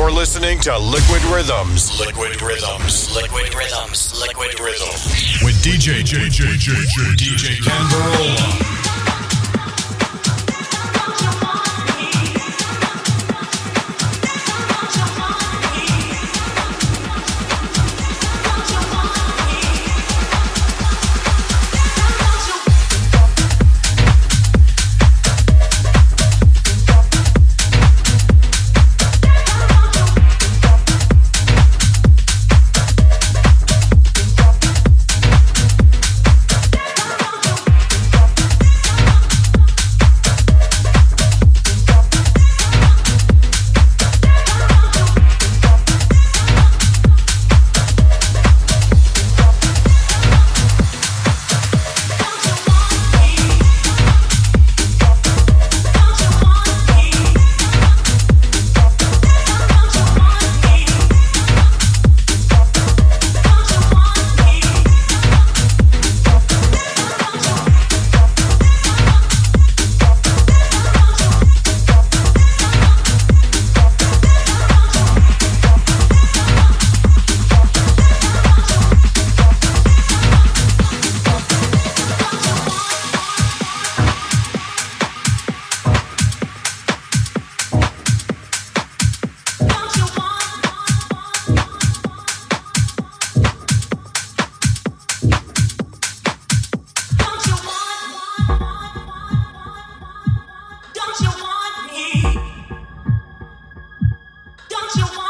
You're listening to Liquid Rhythms. Liquid Rhythms. Liquid Rhythms. Liquid Rhythms. With DJ JJJJ DJ Kenn Burrola. you want.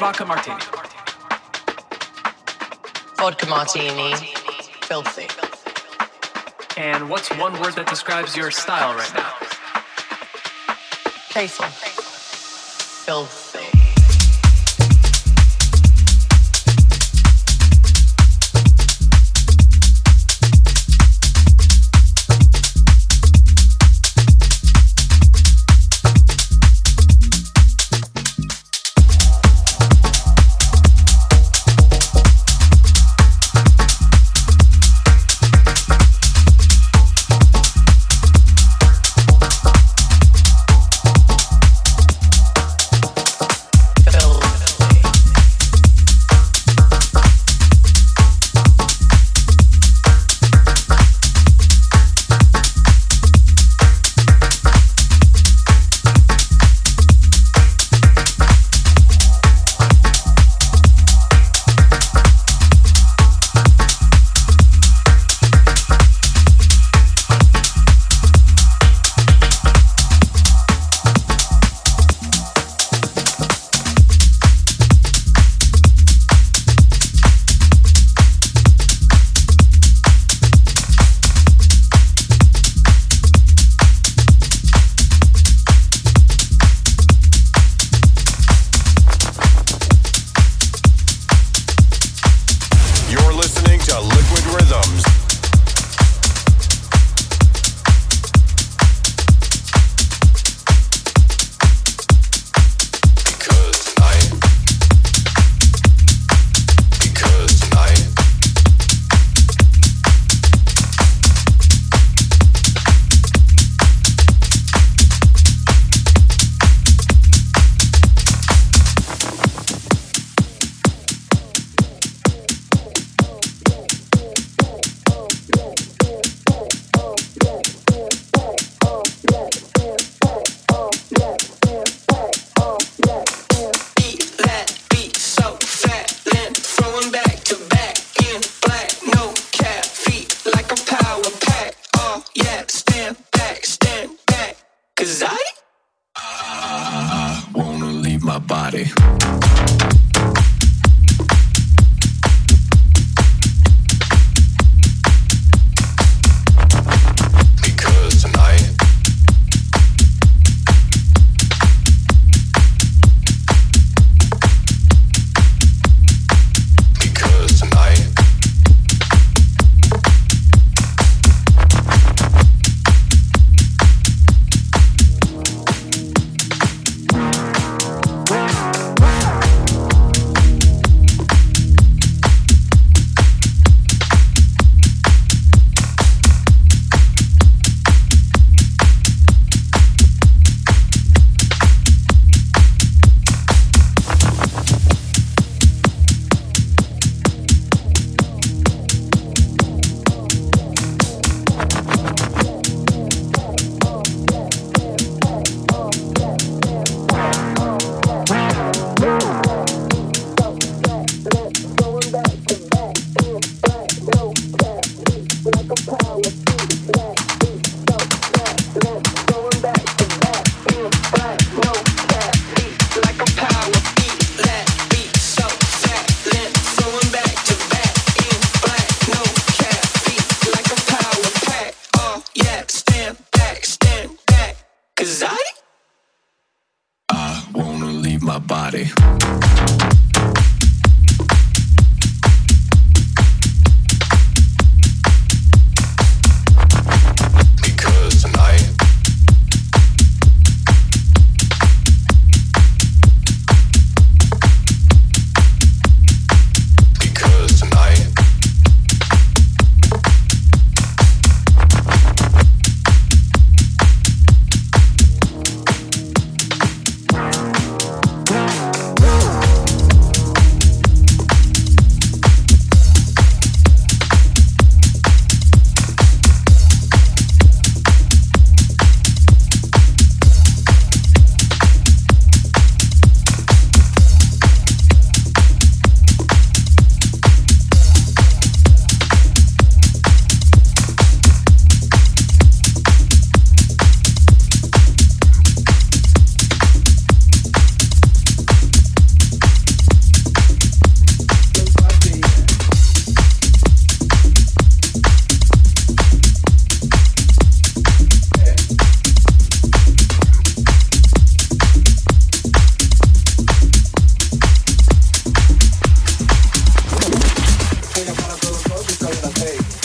vodka martini? Vodka martini. Filthy. And what's one word that describes your style right now? Playful. Filthy.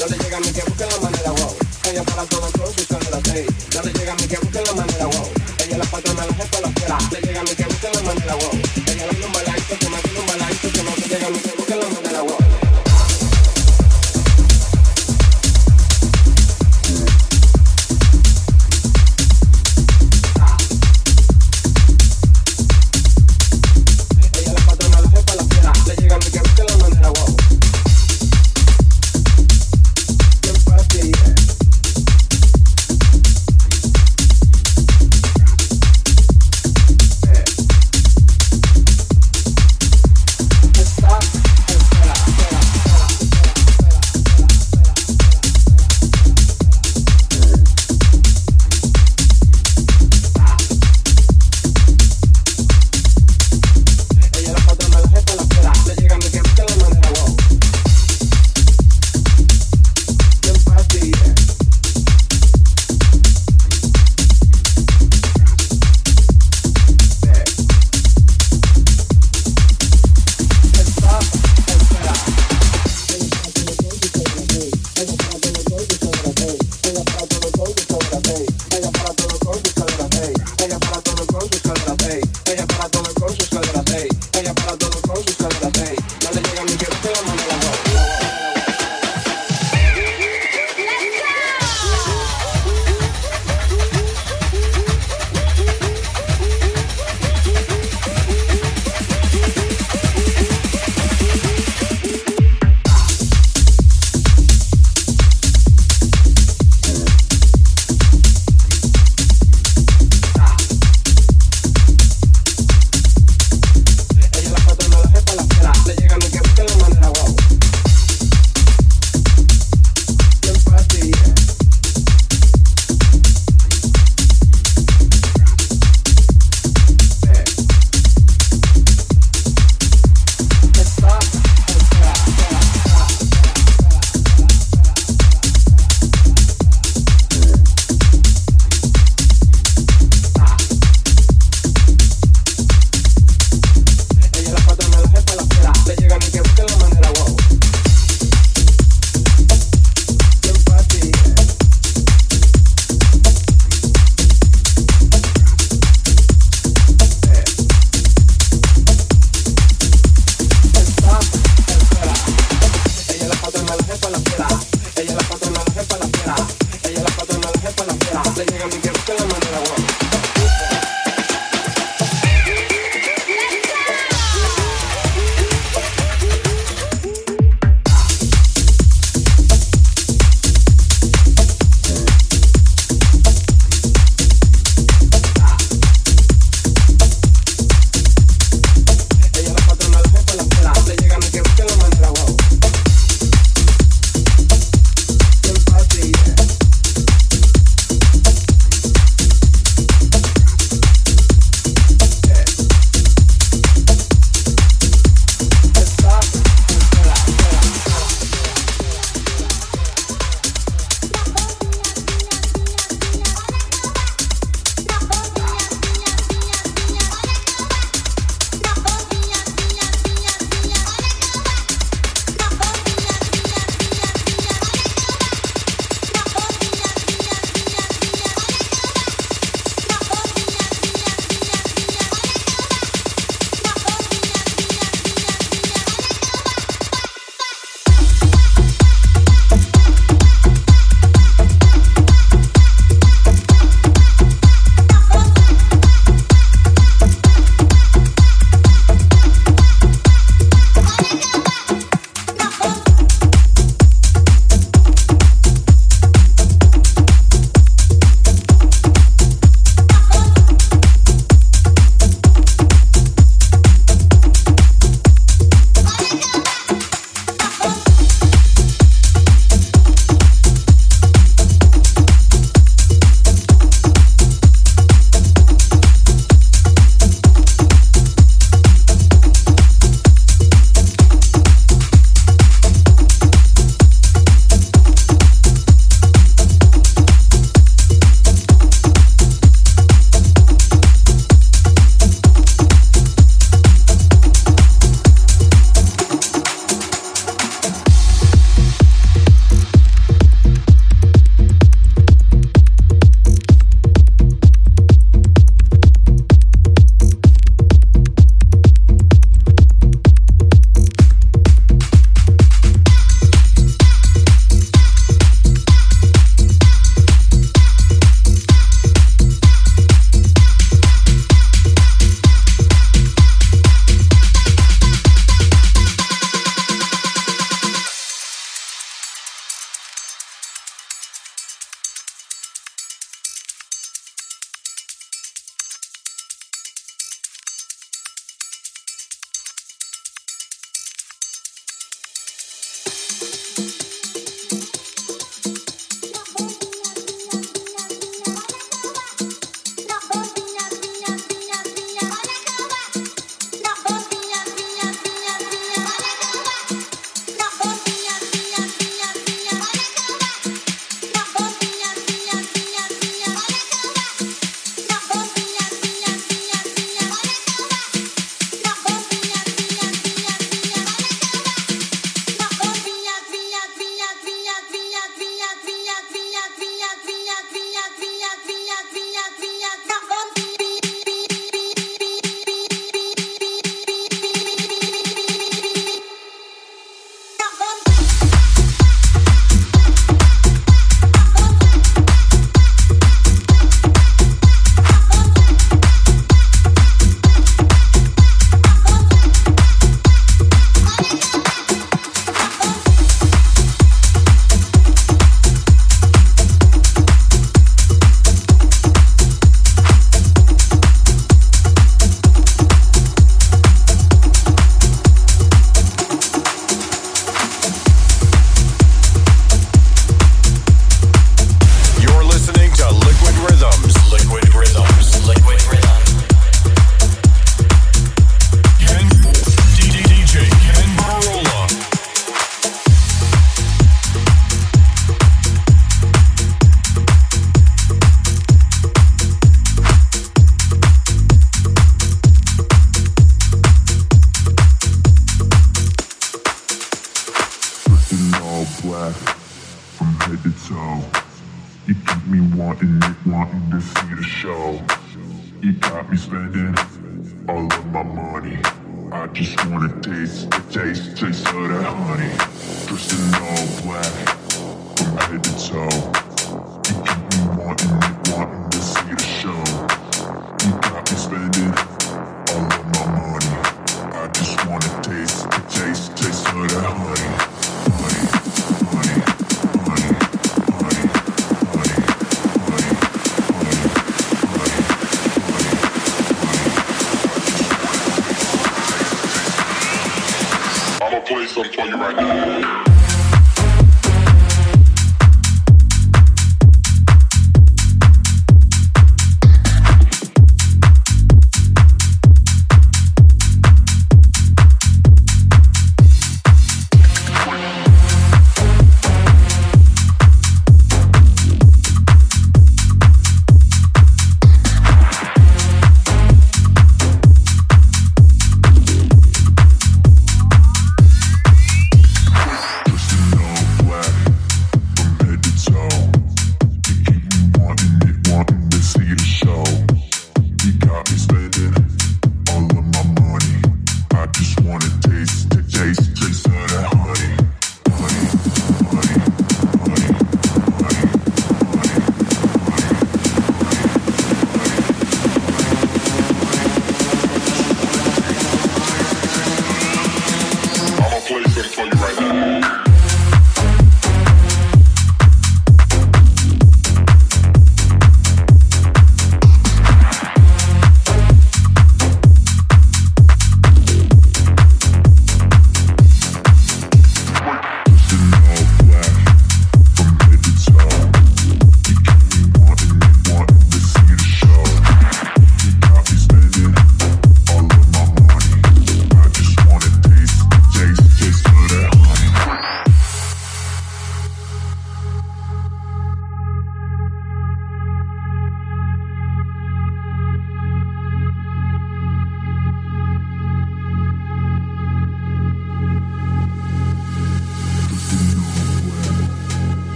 No le llega a mí que busque la manera, wow. Ella para todo el flow, su son las. No le llega a mí que busque la manera, wow. Ella la patrona, la jefa, la fiera. Le llega a mí que busque la manera, wow.